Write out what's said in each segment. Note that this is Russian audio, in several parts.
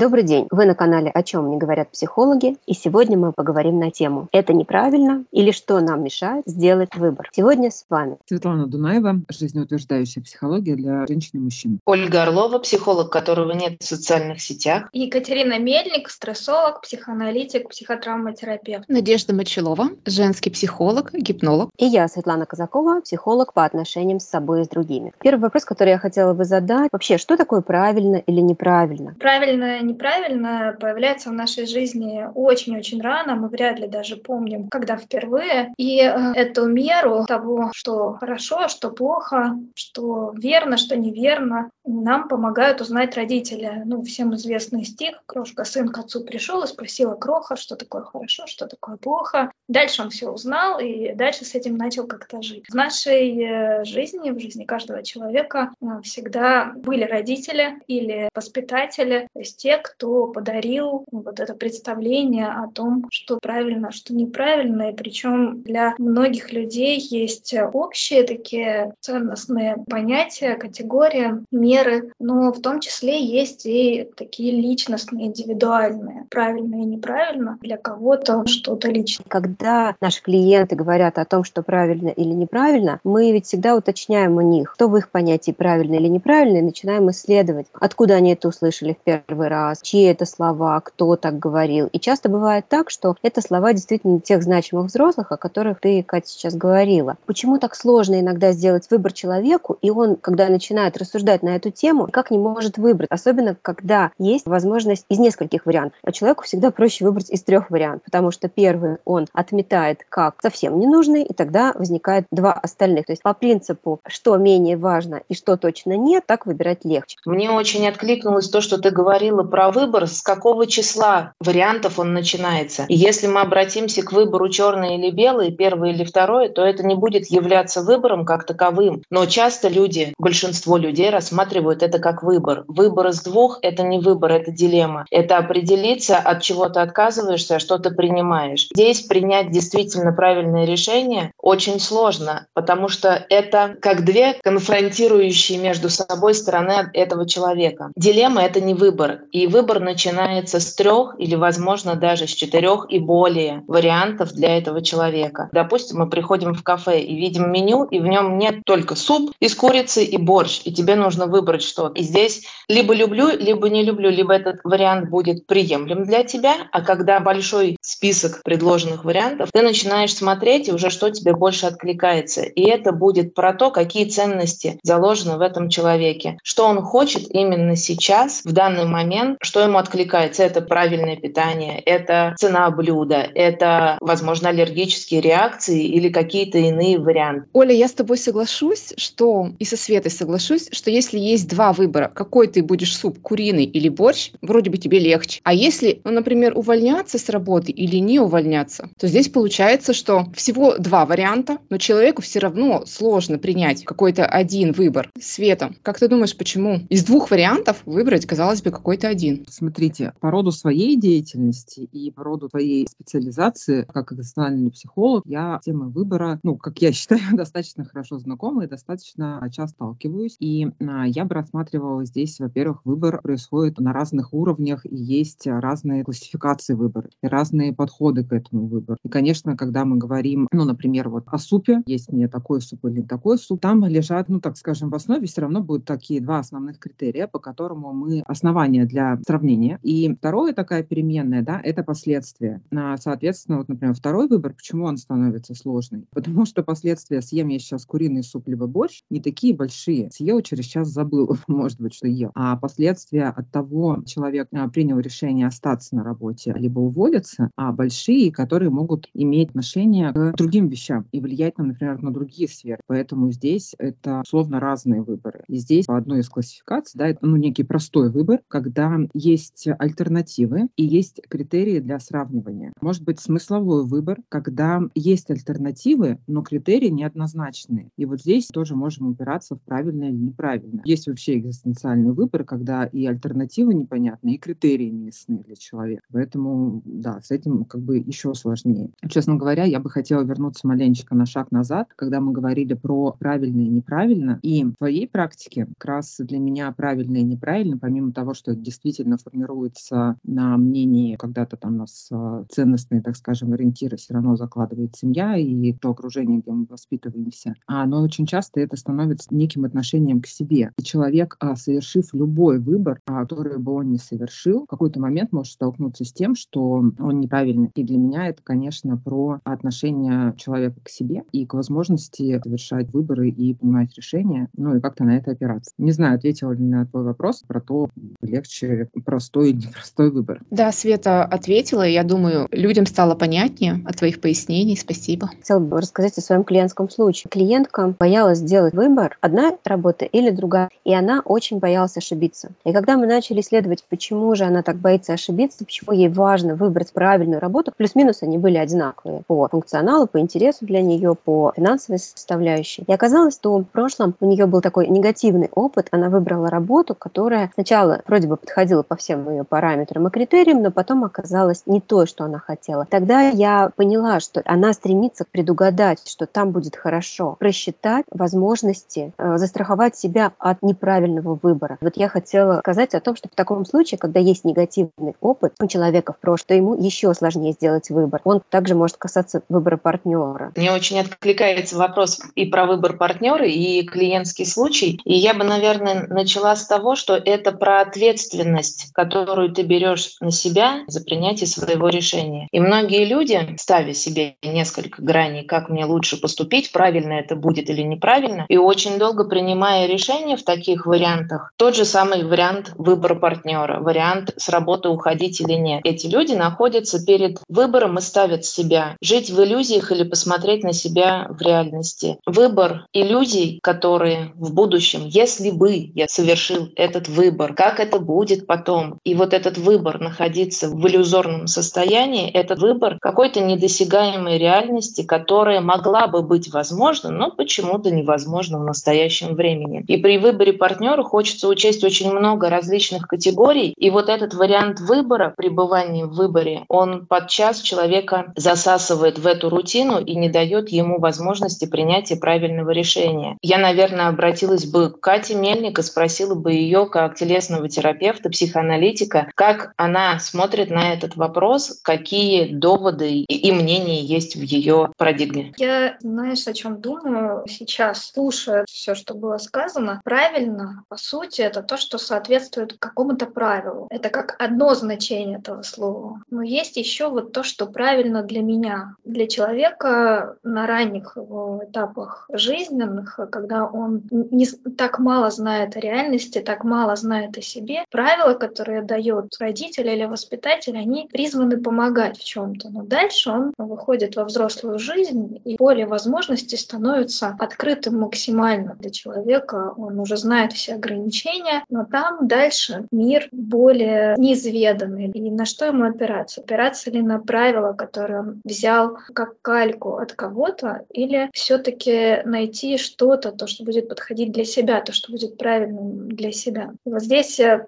Добрый день! Вы на канале «О чем не говорят психологи» и сегодня мы поговорим на тему «Это неправильно» или «Что нам мешает сделать выбор». Сегодня с вами Светлана Дунаева, жизнеутверждающая психология для женщин и мужчин. Ольга Орлова, психолог, которого нет в социальных сетях. Екатерина Мельник, стрессолог, психоаналитик, психотравматерапевт. Надежда Мочелова, женский психолог, гипнолог. И я, Светлана Казакова, психолог по отношениям с собой и с другими. Первый вопрос, который я хотела бы задать. Вообще, что такое правильно или неправильно? Правильно неправильно появляется в нашей жизни очень-очень рано, мы вряд ли даже помним, когда впервые. И э, эту меру того, что хорошо, что плохо, что верно, что неверно, нам помогают узнать родители. Ну, всем известный стих «Крошка, сын к отцу пришел и спросила Кроха, что такое хорошо, что такое плохо». Дальше он все узнал и дальше с этим начал как-то жить. В нашей э, жизни, в жизни каждого человека э, всегда были родители или воспитатели, то есть те, кто подарил вот это представление о том, что правильно, что неправильно, и причем для многих людей есть общие такие ценностные понятия, категории, меры, но в том числе есть и такие личностные, индивидуальные, правильно и неправильно, для кого-то что-то личное. Когда наши клиенты говорят о том, что правильно или неправильно, мы ведь всегда уточняем у них, что в их понятии правильно или неправильно, и начинаем исследовать, откуда они это услышали в первый раз, раз, чьи это слова, кто так говорил. И часто бывает так, что это слова действительно тех значимых взрослых, о которых ты, Катя, сейчас говорила. Почему так сложно иногда сделать выбор человеку, и он, когда начинает рассуждать на эту тему, как не может выбрать, особенно когда есть возможность из нескольких вариантов. А человеку всегда проще выбрать из трех вариантов, потому что первый он отметает как совсем ненужный, и тогда возникает два остальных. То есть по принципу, что менее важно и что точно нет, так выбирать легче. Мне очень откликнулось то, что ты говорила про выбор, с какого числа вариантов он начинается. И если мы обратимся к выбору черный или белый, первый или второй, то это не будет являться выбором как таковым. Но часто люди, большинство людей рассматривают это как выбор. Выбор из двух — это не выбор, это дилемма. Это определиться, от чего ты отказываешься, а что ты принимаешь. Здесь принять действительно правильное решение очень сложно, потому что это как две конфронтирующие между собой стороны этого человека. Дилемма — это не выбор. И выбор начинается с трех или, возможно, даже с четырех и более вариантов для этого человека. Допустим, мы приходим в кафе и видим меню, и в нем нет только суп из курицы и борщ, и тебе нужно выбрать что-то. И здесь либо люблю, либо не люблю, либо этот вариант будет приемлем для тебя, а когда большой список предложенных вариантов, ты начинаешь смотреть, и уже что тебе больше откликается. И это будет про то, какие ценности заложены в этом человеке, что он хочет именно сейчас, в данный момент, что ему откликается. Это правильное питание, это цена блюда, это, возможно, аллергические реакции или какие-то иные варианты. Оля, я с тобой соглашусь, что и со Светой соглашусь, что если есть два выбора, какой ты будешь суп, куриный или борщ, вроде бы тебе легче. А если, ну, например, увольняться с работы или не увольняться, то здесь получается, что всего два варианта, но человеку все равно сложно принять какой-то один выбор. Света, как ты думаешь, почему из двух вариантов выбрать, казалось бы, какой-то один? Один. Смотрите, по роду своей деятельности и по роду своей специализации, как экзистенциальный психолог, я темой выбора, ну, как я считаю, достаточно хорошо знакома и достаточно часто сталкиваюсь. И а, я бы рассматривала здесь, во-первых, выбор происходит на разных уровнях, и есть разные классификации выбора, и разные подходы к этому выбору. И, конечно, когда мы говорим, ну, например, вот о супе, есть мне такой суп или такой суп, там лежат, ну, так скажем, в основе все равно будут такие два основных критерия, по которому мы основания для сравнения. И второе такая переменная, да, это последствия. Соответственно, вот, например, второй выбор, почему он становится сложный? Потому что последствия съем я сейчас куриный суп либо борщ не такие большие. Съел, через час забыл, может быть, что ел. А последствия от того, человек а, принял решение остаться на работе, либо уволиться, а большие, которые могут иметь отношение к другим вещам и влиять, нам, например, на другие сферы. Поэтому здесь это словно разные выборы. И здесь по одной из классификаций, да, это ну, некий простой выбор, когда есть альтернативы и есть критерии для сравнивания. Может быть смысловой выбор, когда есть альтернативы, но критерии неоднозначные. И вот здесь тоже можем упираться в правильно или неправильно. Есть вообще экзистенциальный выбор, когда и альтернативы непонятны, и критерии не ясны для человека. Поэтому, да, с этим как бы еще сложнее. Честно говоря, я бы хотела вернуться маленечко на шаг назад, когда мы говорили про правильно и неправильно. И в твоей практике как раз для меня правильно и неправильно, помимо того, что это действительно действительно формируется на мнении, когда-то там у нас а, ценностные, так скажем, ориентиры все равно закладывает семья и то окружение, где мы воспитываемся. А, но очень часто это становится неким отношением к себе. И человек, а, совершив любой выбор, который бы он не совершил, в какой-то момент может столкнуться с тем, что он неправильный. И для меня это, конечно, про отношение человека к себе и к возможности совершать выборы и принимать решения, ну и как-то на это опираться. Не знаю, ответила ли на твой вопрос про то, легче простой или непростой выбор. Да, Света ответила, и я думаю, людям стало понятнее от твоих пояснений. Спасибо. Хотела бы рассказать о своем клиентском случае. Клиентка боялась сделать выбор, одна работа или другая, и она очень боялась ошибиться. И когда мы начали исследовать, почему же она так боится ошибиться, почему ей важно выбрать правильную работу, плюс-минус они были одинаковые по функционалу, по интересу для нее, по финансовой составляющей. И оказалось, что в прошлом у нее был такой негативный опыт. Она выбрала работу, которая сначала вроде бы подходила по всем ее параметрам и критериям, но потом оказалась не той, что она хотела. Тогда я поняла, что она стремится предугадать, что там будет хорошо, просчитать возможности, э, застраховать себя от неправильного выбора. Вот я хотела сказать о том, что в таком случае, когда есть негативный опыт у человека в прошлом, то ему еще сложнее сделать выбор. Он также может касаться выбора партнера. Мне очень откликается вопрос и про выбор партнера, и клиентский случай. И я бы, наверное, начала с того, что это про ответственность, которую ты берешь на себя за принятие своего решения. И многие люди, ставя себе несколько граней, как мне лучше поступить, правильно это будет или неправильно, и очень долго принимая решения в таких вариантах, тот же самый вариант выбора партнера, вариант с работы уходить или нет. Эти люди находятся перед выбором и ставят себя жить в иллюзиях или посмотреть на себя в реальности. Выбор иллюзий, которые в будущем, если бы я совершил этот выбор, как это будет потом. И вот этот выбор находиться в иллюзорном состоянии, это выбор какой-то недосягаемой реальности, которая могла бы быть возможна, но почему-то невозможна в настоящем времени. И при выборе партнера хочется учесть очень много различных категорий, и вот этот вариант выбора, пребывания в выборе, он подчас человека засасывает в эту рутину и не дает ему возможности принятия правильного решения. Я, наверное, обратилась бы к Кате Мельник и спросила бы ее, как телесного терапевта, психоаналитика, как она смотрит на этот вопрос, какие доводы и мнения есть в ее парадигме. Я, знаешь, о чем думаю сейчас, слушая все, что было сказано. Правильно, по сути, это то, что соответствует какому-то правилу. Это как одно значение этого слова. Но есть еще вот то, что правильно для меня. Для человека на ранних его этапах жизненных, когда он не так мало знает о реальности, так мало знает о себе, правила, которые дает родитель или воспитатель, они призваны помогать в чем-то. Но дальше он выходит во взрослую жизнь, и поле возможностей становится открытым максимально для человека. Он уже знает все ограничения, но там дальше мир более неизведанный. И на что ему опираться? Опираться ли на правила, которые он взял как кальку от кого-то, или все-таки найти что-то, то, что будет подходить для себя, то, что будет правильным для себя. И вот здесь э,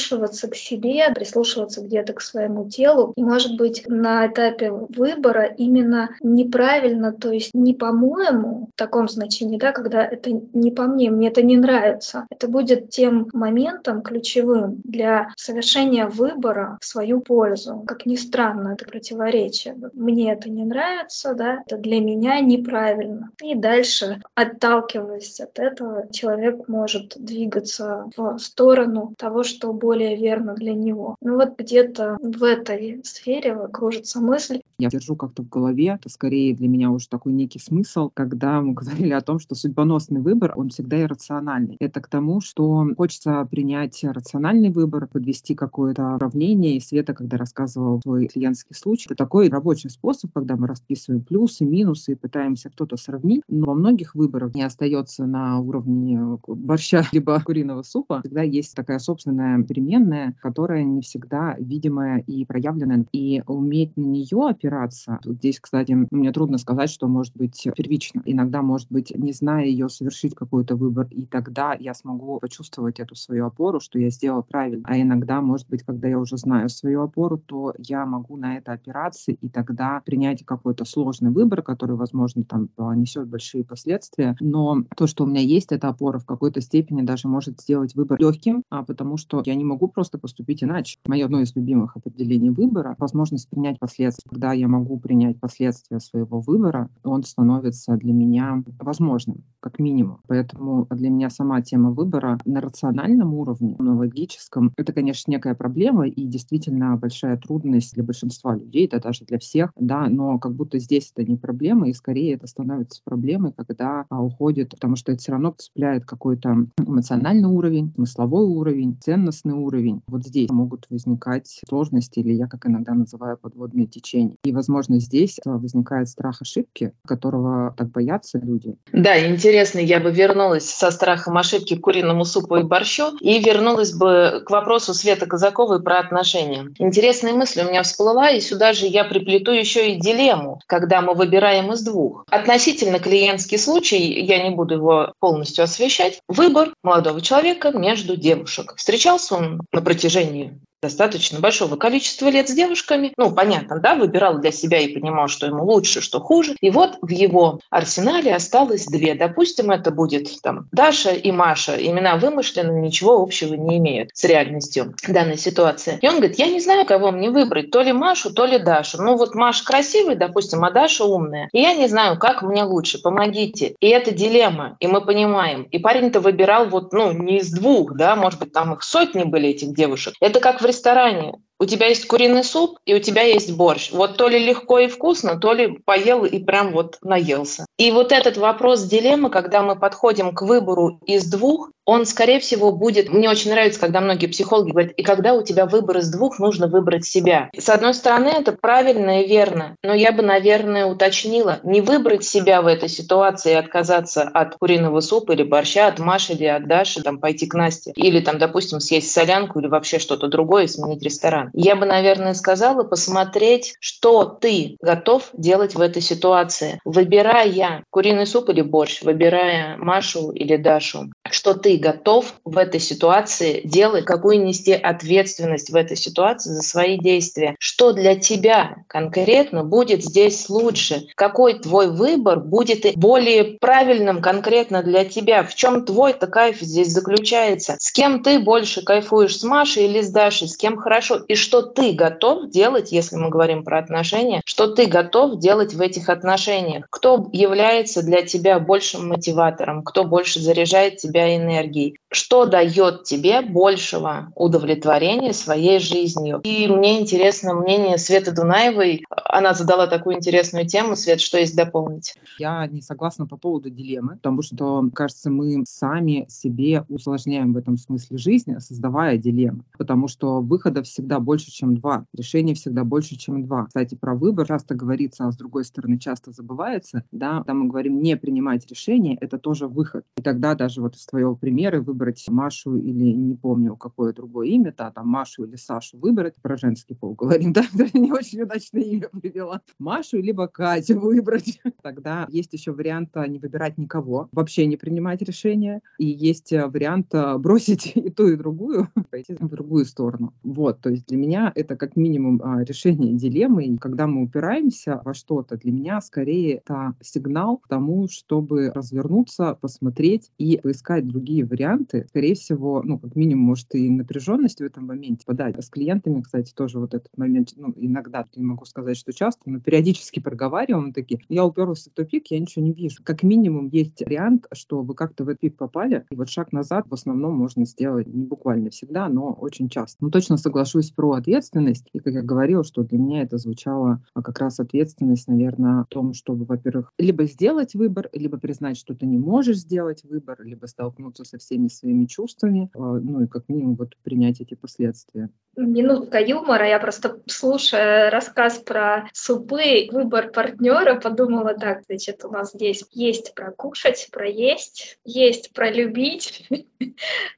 прислушиваться к себе, прислушиваться где-то к своему телу, и, может быть, на этапе выбора именно неправильно, то есть не по-моему, в таком значении, да, когда это не по мне, мне это не нравится, это будет тем моментом ключевым для совершения выбора в свою пользу. Как ни странно, это противоречие. Мне это не нравится, да, это для меня неправильно. И дальше, отталкиваясь от этого, человек может двигаться в сторону того, что более верно для него. Ну вот где-то в этой сфере кружится мысль. Я держу как-то в голове, это скорее для меня уже такой некий смысл, когда мы говорили о том, что судьбоносный выбор, он всегда иррациональный. Это к тому, что хочется принять рациональный выбор, подвести какое-то уравнение. И Света, когда рассказывал свой клиентский случай, это такой рабочий способ, когда мы расписываем плюсы, минусы и пытаемся кто-то сравнить. Но во многих выборах не остается на уровне борща либо куриного супа. Всегда есть такая собственная переменная, которая не всегда видимая и проявленная. И уметь на нее опираться. Тут здесь, кстати, мне трудно сказать, что может быть первично. Иногда, может быть, не зная ее, совершить какой-то выбор, и тогда я смогу почувствовать эту свою опору, что я сделала правильно. А иногда, может быть, когда я уже знаю свою опору, то я могу на это опираться и тогда принять какой-то сложный выбор, который, возможно, там несет большие последствия. Но то, что у меня есть, эта опора в какой-то степени даже может сделать выбор легким, а потому что я не могу просто поступить иначе. Мое одно из любимых определений выбора — возможность принять последствия. Когда я могу принять последствия своего выбора, он становится для меня возможным, как минимум. Поэтому для меня сама тема выбора на рациональном уровне, на логическом, это, конечно, некая проблема и действительно большая трудность для большинства людей, это даже для всех, да, но как будто здесь это не проблема, и скорее это становится проблемой, когда а, уходит, потому что это все равно цепляет какой-то эмоциональный уровень, смысловой уровень, ценностный уровень. Вот здесь могут возникать сложности, или я как иногда называю подводные течения. И, возможно, здесь а, возникает страх ошибки, которого так боятся люди. Да, интересно, я бы вернулась со страхом ошибки к куриному супу и борщу и вернулась бы к вопросу Светы Казаковой про отношения. Интересная мысль у меня всплыла, и сюда же я приплету еще и дилемму, когда мы выбираем из двух. Относительно клиентский случай, я не буду его полностью освещать, выбор молодого человека между девушек. Встречался на протяжении достаточно большого количества лет с девушками. Ну, понятно, да, выбирал для себя и понимал, что ему лучше, что хуже. И вот в его арсенале осталось две. Допустим, это будет там Даша и Маша. Имена вымышлены, ничего общего не имеют с реальностью данной ситуации. И он говорит, я не знаю, кого мне выбрать, то ли Машу, то ли Дашу. Ну вот Маша красивая, допустим, а Даша умная. И я не знаю, как мне лучше, помогите. И это дилемма, и мы понимаем. И парень-то выбирал вот, ну, не из двух, да, может быть, там их сотни были, этих девушек. Это как в ресторане. У тебя есть куриный суп и у тебя есть борщ. Вот то ли легко и вкусно, то ли поел и прям вот наелся. И вот этот вопрос дилеммы, когда мы подходим к выбору из двух, он, скорее всего, будет... Мне очень нравится, когда многие психологи говорят, и когда у тебя выбор из двух, нужно выбрать себя. С одной стороны, это правильно и верно, но я бы, наверное, уточнила, не выбрать себя в этой ситуации и отказаться от куриного супа или борща, от Маши или от Даши, там, пойти к Насте, или, там, допустим, съесть солянку или вообще что-то другое сменить ресторан. Я бы, наверное, сказала посмотреть, что ты готов делать в этой ситуации. Выбирая куриный суп или борщ, выбирая Машу или Дашу, что ты готов в этой ситуации делать, какую нести ответственность в этой ситуации за свои действия. Что для тебя конкретно будет здесь лучше? Какой твой выбор будет более правильным конкретно для тебя? В чем твой-то кайф здесь заключается? С кем ты больше кайфуешь, с Машей или с Дашей? С кем хорошо? И что ты готов делать, если мы говорим про отношения, что ты готов делать в этих отношениях? Кто является для тебя большим мотиватором? Кто больше заряжает тебя энергией? Что дает тебе большего удовлетворения своей жизнью. И мне интересно мнение Светы Дунаевой. Она задала такую интересную тему. Свет, что есть дополнить? Я не согласна по поводу дилеммы, потому что, кажется, мы сами себе усложняем в этом смысле жизнь, создавая дилеммы. Потому что выходов всегда больше, чем два. Решений всегда больше, чем два. Кстати, про выбор часто говорится, а с другой стороны часто забывается. Да, когда мы говорим не принимать решение, это тоже выход. И тогда даже вот из твоего примеры выбрать Машу или не помню, какое другое имя, да, там Машу или Сашу выбрать, про женский пол говорим, да, не очень удачное имя привела. Машу либо Катю выбрать. Тогда есть еще вариант а, не выбирать никого, вообще не принимать решения. И есть а, вариант а, бросить и ту, и другую, пойти в другую сторону. Вот, то есть для меня это как минимум решение дилеммы. И когда мы упираемся во что-то, для меня скорее это сигнал к тому, чтобы развернуться, посмотреть и поискать другие другие варианты. Скорее всего, ну, как минимум, может, и напряженность в этом моменте подать. А с клиентами, кстати, тоже вот этот момент, ну, иногда, не могу сказать, что часто, но периодически проговариваем такие, я уперлся в тупик, я ничего не вижу. Как минимум есть вариант, что вы как-то в этот пик попали, и вот шаг назад в основном можно сделать не буквально всегда, но очень часто. Ну, точно соглашусь про ответственность, и как я говорила, что для меня это звучало а, как раз ответственность, наверное, в том, чтобы, во-первых, либо сделать выбор, либо признать, что ты не можешь сделать выбор, либо столкнуться со всеми своими чувствами, а, ну и как минимум вот принять эти последствия. Минутка юмора. Я просто, слушая рассказ про супы, выбор партнера, подумала так, значит, у нас здесь есть про кушать, про есть, есть про любить.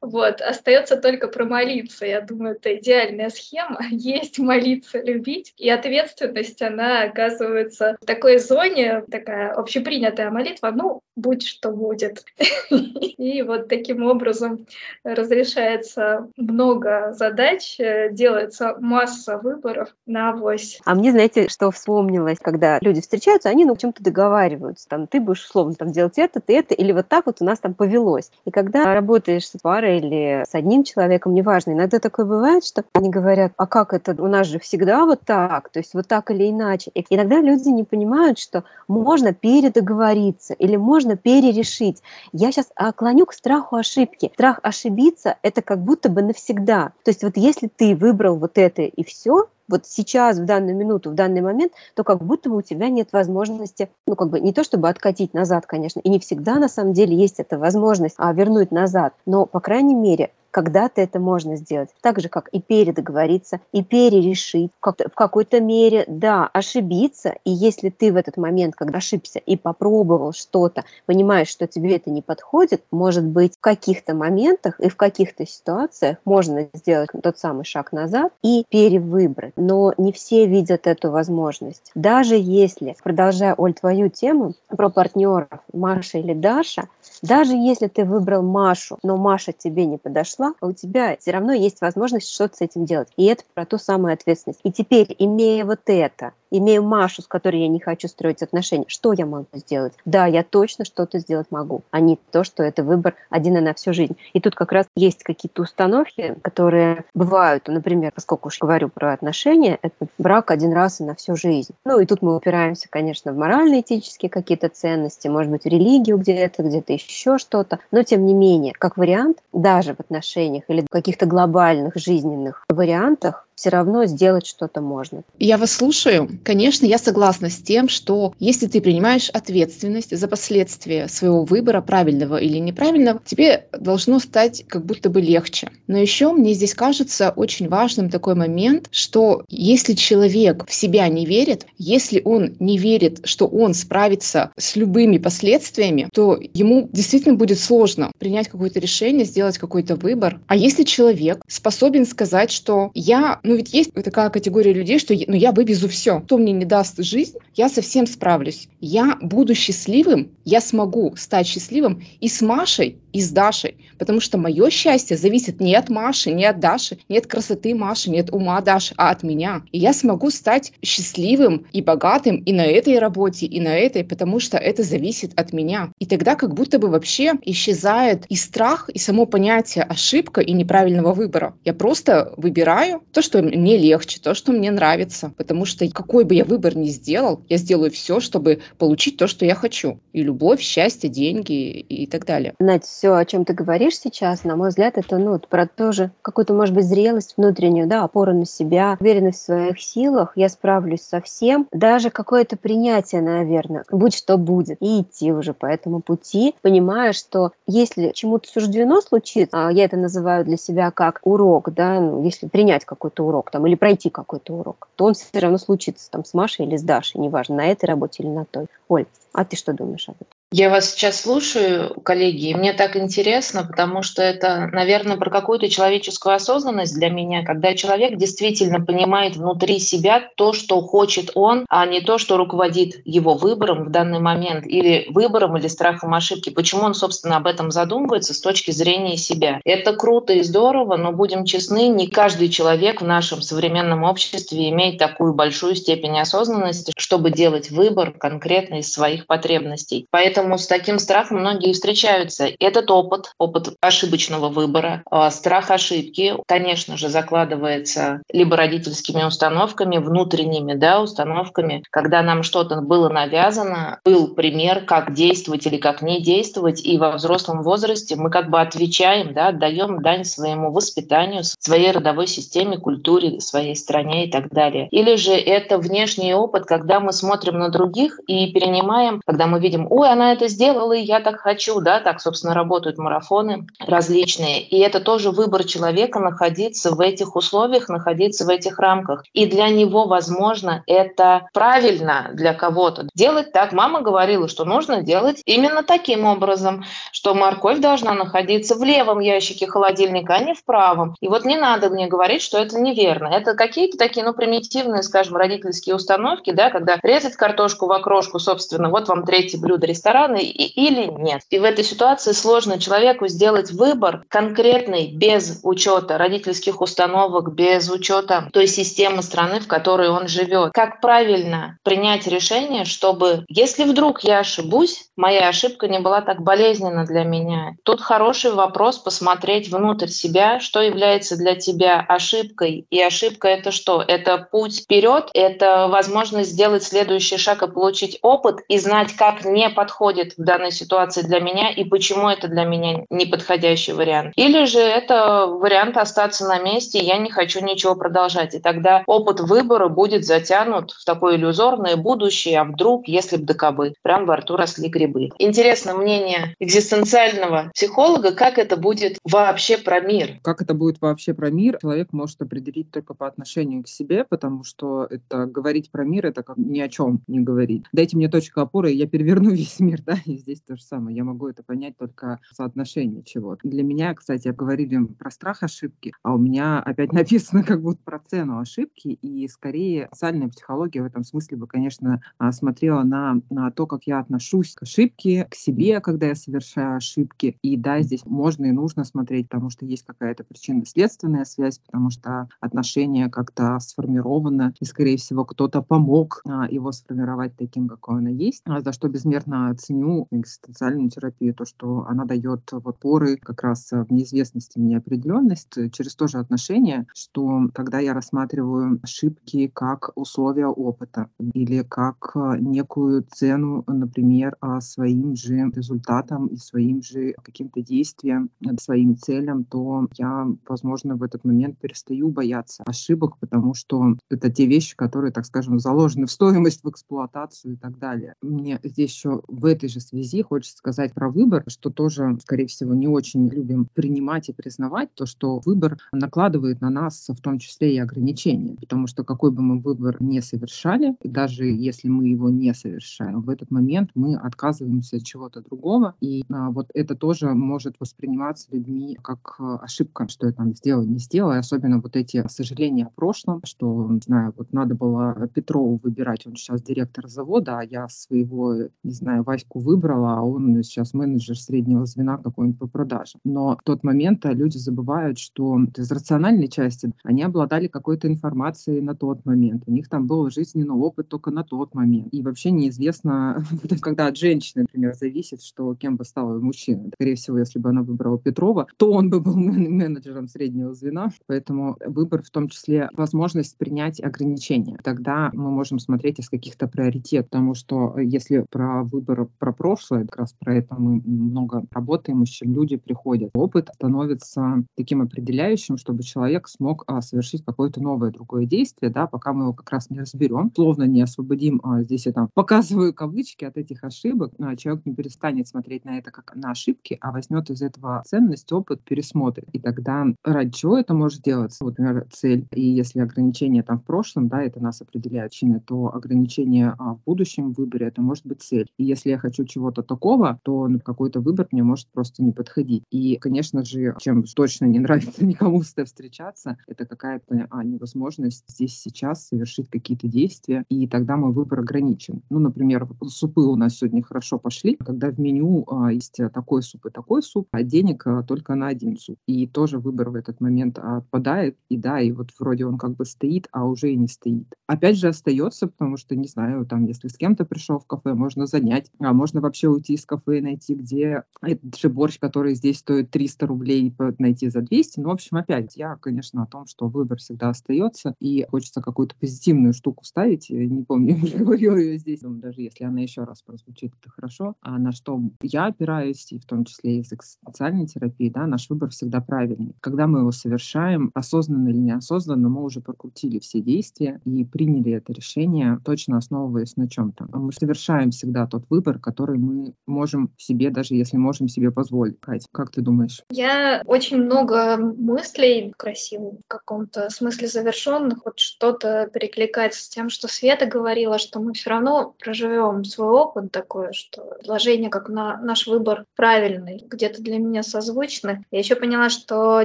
Вот, остается только про молиться. Я думаю, это идеальная схема. Есть молиться, любить. И ответственность, она оказывается в такой зоне, такая общепринятая молитва, ну, будь что будет. И вот таким образом разрешается много задач, э, делается масса выборов на авось. А мне, знаете, что вспомнилось, когда люди встречаются, они ну, чем-то договариваются. Там, ты будешь условно там, делать это, ты это, или вот так вот у нас там повелось. И когда работаешь с парой или с одним человеком, неважно, иногда такое бывает, что они говорят, а как это, у нас же всегда вот так, то есть вот так или иначе. И иногда люди не понимают, что можно передоговориться или можно перерешить. Я сейчас клоню к страху ошибки. Страх ошибиться – это как будто бы навсегда. То есть вот если ты выбрал вот это и все, вот сейчас, в данную минуту, в данный момент, то как будто бы у тебя нет возможности, ну, как бы не то чтобы откатить назад, конечно, и не всегда на самом деле есть эта возможность а, вернуть назад, но, по крайней мере, когда-то это можно сделать. Так же, как и передоговориться, и перерешить. Как в какой-то мере, да, ошибиться. И если ты в этот момент, когда ошибся и попробовал что-то, понимаешь, что тебе это не подходит, может быть, в каких-то моментах и в каких-то ситуациях можно сделать тот самый шаг назад и перевыбрать. Но не все видят эту возможность. Даже если, продолжая, Оль, твою тему про партнеров, Маша или Даша, даже если ты выбрал Машу, но Маша тебе не подошла, ушла, а у тебя все равно есть возможность что-то с этим делать. И это про ту самую ответственность. И теперь, имея вот это, имею Машу, с которой я не хочу строить отношения, что я могу сделать? Да, я точно что-то сделать могу, а не то, что это выбор один и на всю жизнь. И тут как раз есть какие-то установки, которые бывают, например, поскольку уж говорю про отношения, это брак один раз и на всю жизнь. Ну и тут мы упираемся, конечно, в морально-этические какие-то ценности, может быть, в религию где-то, где-то еще что-то, но тем не менее, как вариант, даже в отношениях или в каких-то глобальных жизненных вариантах, все равно сделать что-то можно. Я вас слушаю. Конечно, я согласна с тем, что если ты принимаешь ответственность за последствия своего выбора, правильного или неправильного, тебе должно стать как будто бы легче. Но еще мне здесь кажется очень важным такой момент, что если человек в себя не верит, если он не верит, что он справится с любыми последствиями, то ему действительно будет сложно принять какое-то решение, сделать какой-то выбор. А если человек способен сказать, что я ну ведь есть такая категория людей, что ну, я вывезу все. Кто мне не даст жизнь, я совсем справлюсь. Я буду счастливым, я смогу стать счастливым и с Машей, и с Дашей. Потому что мое счастье зависит не от Маши, не от Даши, не от красоты Маши, не от ума Даши, а от меня. И я смогу стать счастливым и богатым и на этой работе, и на этой, потому что это зависит от меня. И тогда как будто бы вообще исчезает и страх, и само понятие ошибка и неправильного выбора. Я просто выбираю то, что мне легче, то, что мне нравится. Потому что какой бы я выбор ни сделал, я сделаю все, чтобы получить то, что я хочу. И любовь, счастье, деньги и так далее. Надь, все, о чем ты говоришь сейчас, на мой взгляд, это ну, про тоже какую-то, может быть, зрелость внутреннюю, да, опору на себя, уверенность в своих силах, я справлюсь со всем, даже какое-то принятие, наверное, будь что будет, и идти уже по этому пути, понимая, что если чему-то суждено случиться, а я это называю для себя как урок, да, ну, если принять какой-то урок там или пройти какой-то урок, то он все равно случится там с Машей или с Дашей, неважно, на этой работе или на той. Оль, а ты что думаешь об этом? Я вас сейчас слушаю, коллеги, и мне так интересно, потому что это, наверное, про какую-то человеческую осознанность для меня, когда человек действительно понимает внутри себя то, что хочет он, а не то, что руководит его выбором в данный момент, или выбором, или страхом ошибки. Почему он, собственно, об этом задумывается с точки зрения себя. Это круто и здорово, но будем честны, не каждый человек в нашем современном обществе имеет такую большую степень осознанности, чтобы делать выбор конкретно из своих потребностей. Поэтому Поэтому с таким страхом многие встречаются. Этот опыт, опыт ошибочного выбора, а, страх ошибки, конечно же, закладывается либо родительскими установками, внутренними да, установками, когда нам что-то было навязано, был пример, как действовать или как не действовать, и во взрослом возрасте мы как бы отвечаем, да, отдаем дань своему воспитанию, своей родовой системе, культуре, своей стране и так далее. Или же это внешний опыт, когда мы смотрим на других и перенимаем, когда мы видим, ой, она это сделала, и я так хочу, да, так, собственно, работают марафоны различные. И это тоже выбор человека находиться в этих условиях, находиться в этих рамках. И для него, возможно, это правильно для кого-то. Делать так. Мама говорила, что нужно делать именно таким образом, что морковь должна находиться в левом ящике холодильника, а не в правом. И вот не надо мне говорить, что это неверно. Это какие-то такие, ну, примитивные, скажем, родительские установки, да, когда резать картошку в окрошку, собственно, вот вам третье блюдо ресторана и, или нет. И в этой ситуации сложно человеку сделать выбор конкретный, без учета родительских установок, без учета той системы страны, в которой он живет. Как правильно принять решение, чтобы, если вдруг я ошибусь, моя ошибка не была так болезненна для меня. Тут хороший вопрос посмотреть внутрь себя, что является для тебя ошибкой. И ошибка это что? Это путь вперед, это возможность сделать следующий шаг и получить опыт и знать, как не подходит в данной ситуации для меня и почему это для меня неподходящий вариант. Или же это вариант остаться на месте, я не хочу ничего продолжать. И тогда опыт выбора будет затянут в такое иллюзорное будущее, а вдруг, если бы докобы, прям во рту росли грибы. Интересно мнение экзистенциального психолога, как это будет вообще про мир. Как это будет вообще про мир, человек может определить только по отношению к себе, потому что это говорить про мир, это как ни о чем не говорить. Дайте мне точку опоры, и я переверну весь мир, да, и здесь то же самое. Я могу это понять только соотношение чего-то. Для меня, кстати, говорили про страх ошибки, а у меня опять написано как будто про цену ошибки, и скорее социальная психология в этом смысле бы, конечно, а, смотрела на, на то, как я отношусь к ошибке, к себе, когда я совершаю ошибки. И да, здесь можно и нужно смотреть, потому что есть какая-то причинно-следственная связь, потому что отношение как-то сформировано, и, скорее всего, кто-то помог а, его сформировать таким, какой оно есть, а, за что безмерно ценю экзистенциальную терапию, то, что она дает вот поры как раз в неизвестности, в неопределенность, через то же отношение, что когда я рассматриваю ошибки как условия опыта или как а, некую цену, например, своим же результатам и своим же каким-то действиям, своим целям, то я, возможно, в этот момент перестаю бояться ошибок, потому что это те вещи, которые, так скажем, заложены в стоимость, в эксплуатацию и так далее. Мне здесь еще в этой же связи хочется сказать про выбор, что тоже, скорее всего, не очень любим принимать и признавать то, что выбор накладывает на нас в том числе и ограничения, потому что какой бы мы выбор не совершали, даже если мы его не совершаем, в этот момент мы отказываемся от чего-то другого, и а, вот это тоже может восприниматься людьми как а, ошибка, что я там сделал, не сделал, и особенно вот эти сожаления о прошлом, что, не знаю, вот надо было Петрову выбирать, он сейчас директор завода, а я своего, не знаю, Ваську выбрала, а он сейчас менеджер среднего звена какой-нибудь по продажам. Но в тот момент люди забывают, что из рациональной части они обладали какой-то информацией на тот момент, у них там был жизненный опыт только на тот момент. И вообще неизвестно, когда от женщины, например, зависит, что кем бы стал мужчина. Скорее всего, если бы она выбрала Петрова, то он бы был менеджером среднего звена. Поэтому выбор в том числе возможность принять ограничения. Тогда мы можем смотреть из каких-то приоритетов, потому что э, если про выбор про прошлое, как раз про это мы много работаем, чем люди приходят. Опыт становится таким определяющим, чтобы человек смог а, совершить какое-то новое другое действие, да, пока мы его как раз не разберем, словно не освободим, а, здесь я там показываю кавычки от этих ошибок, а, человек не перестанет смотреть на это как на ошибки, а возьмет из этого ценность, опыт, пересмотрит. И тогда ради чего это может делаться? Вот, например, цель. И если ограничения там в прошлом, да, это нас определяет чины, то ограничение а, в будущем выборе это может быть цель. И если я хочу чего-то такого, то ну, какой-то выбор мне может просто не подходить. И, конечно же, чем точно не нравится никому с тобой встречаться, это какая-то а, невозможность здесь сейчас совершить какие-то действия, и тогда мой выбор ограничен. Ну, например, супы у нас сегодня хорошо пошли, когда в меню а, есть такой суп и такой суп, а денег а, только на один суп. И тоже выбор в этот момент отпадает, и да, и вот вроде он как бы стоит, а уже и не стоит. Опять же остается, потому что, не знаю, там, если с кем-то пришел в кафе, можно занять, можно вообще уйти из кафе и найти, где этот же борщ, который здесь стоит 300 рублей, найти за 200. Ну, в общем, опять, я, конечно, о том, что выбор всегда остается, и хочется какую-то позитивную штуку ставить. Я не помню, я говорила ее здесь, думаю, даже если она еще раз прозвучит, это хорошо. А на что я опираюсь, и в том числе из социальной терапии, да, наш выбор всегда правильный. Когда мы его совершаем, осознанно или неосознанно, мы уже прокрутили все действия и приняли это решение, точно основываясь на чем-то. Мы совершаем всегда тот выбор, выбор, который мы можем себе, даже если можем себе позволить. Кать, как ты думаешь? Я очень много мыслей красивых, в каком-то смысле завершенных, вот что-то перекликается с тем, что Света говорила, что мы все равно проживем свой опыт такой, что предложение как на наш выбор правильный, где-то для меня созвучны. Я еще поняла, что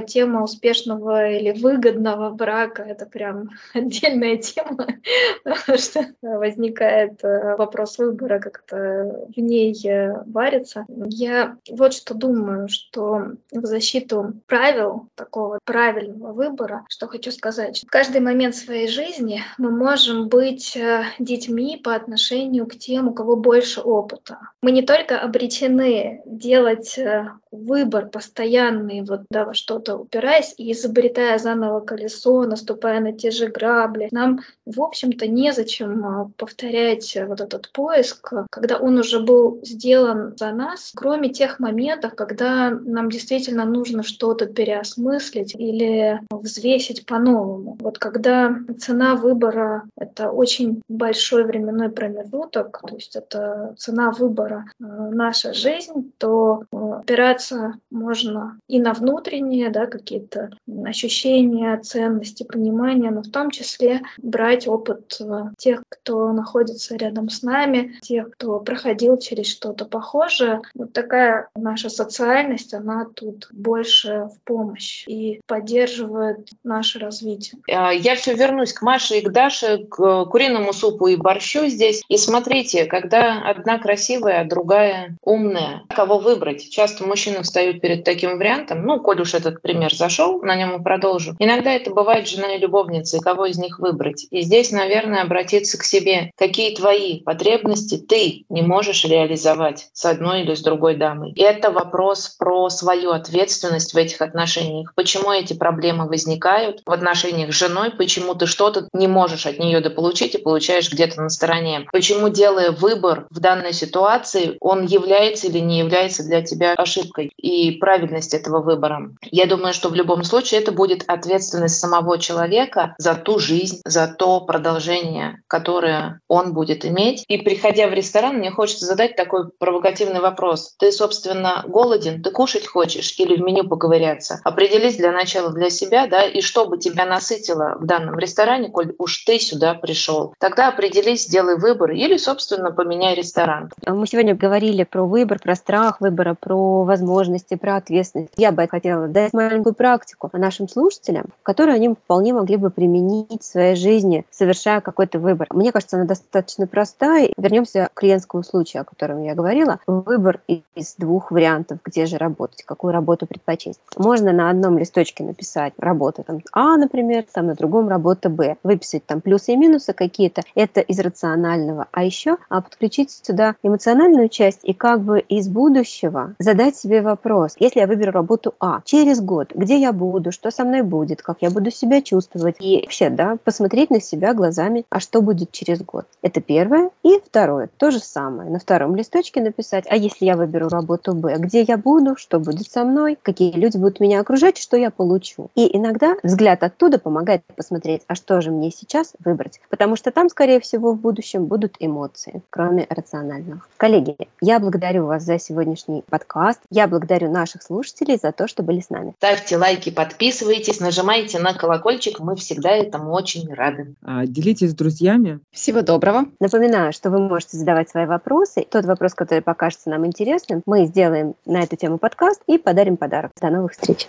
тема успешного или выгодного брака — это прям отдельная тема, потому что возникает э, вопрос выбора, как-то в ней э, варится. Я вот что думаю, что в защиту правил, такого правильного выбора, что хочу сказать. В каждый момент своей жизни мы можем быть э, детьми по отношению к тем, у кого больше опыта. Мы не только обречены делать выбор постоянный, вот да, во что-то упираясь и изобретая заново колесо, наступая на те же грабли. Нам, в общем-то, незачем повторять вот этот поиск, когда он уже был сделан за нас, кроме тех моментов, когда нам действительно нужно что-то переосмыслить или взвесить по-новому. Вот когда цена выбора — это очень большой временной промежуток, то есть это цена выбора э, наша жизнь, то э, опираться можно и на внутренние да, какие-то ощущения, ценности, понимания, но в том числе брать опыт э, тех, кто находится рядом с нами, тех, кто проходил через что-то похожее. Вот такая наша социальность, она тут больше в помощь и поддерживает наше развитие. А, я все вернусь к Маше и к Даше, к куриному супу и борщу здесь. И смотрите, когда одна красивая, а другая умная, кого выбрать? Часто мужчины встают перед таким вариантом. Ну, коль уж этот пример зашел, на нем и продолжу. Иногда это бывает жена и любовница, и кого из них выбрать. И здесь, наверное, обратиться к себе. Какие твои потребности ты не можешь реализовать с одной или с другой дамой? И это вопрос про свою ответственность в этих отношениях. Почему эти проблемы возникают в отношениях с женой? Почему ты что-то не можешь от нее дополучить и получаешь где-то на стороне? Почему, делая выбор в данной ситуации, он является или не является для тебя ошибкой и правильность этого выбора? Я думаю, что в любом случае это будет ответственность самого человека за ту жизнь, за то продолжение, которое он будет иметь. И приходя в ресторан, мне хочется задать такой провокативный вопрос. Ты, собственно, голоден, ты кушать хочешь или в меню поковыряться? Определись для начала для себя, да, и что бы тебя насытило в данном ресторане, коль уж ты сюда пришел. Тогда определись, сделай выбор или, собственно, поменяй ресторан. Мы сегодня говорили про выбор, про страх выбора, про возможности, про ответственность. Я бы хотела дать маленькую практику нашим слушателям, которую они вполне могли бы применить в своей жизни, совершая какой-то выбор. Мне кажется, она достаточно простая. Вернемся к клиентскому случаю, о котором я говорила. Выбор из двух вариантов, где же работать, какую работу предпочесть. Можно на одном листочке написать работа там А, например, там на другом работа Б. Выписать там плюсы и минусы какие-то. Это из рационального. А еще а подключить сюда эмоциональную часть и как бы из будущего задать себе вопрос. Если я выберу работу А через год, где я буду, что со мной будет, как я буду себя чувствовать. И вообще, да, посмотреть на себя глазами, а что будет через год. Это первое. И второе, то же самое. На втором листочке написать, а если я выберу работу Б, где я буду, что будет со мной, какие люди будут меня окружать, что я получу. И иногда взгляд оттуда помогает посмотреть, а что же мне сейчас выбрать. Потому что там, скорее всего, в будущем будут эмоции, кроме рациональных. Коллеги, я благодарю вас за сегодняшний подкаст. Я благодарю наших слушателей за то, что были с нами. Ставьте лайки, подписывайтесь, нажимайте на колокольчик. Мы всегда этому очень рады. А, делитесь с друзьями. Всего доброго. Напоминаю, что вы можете задавать свои вопросы. Тот вопрос, который покажется нам интересным, мы сделаем на эту тему подкаст и подарим подарок. До новых встреч.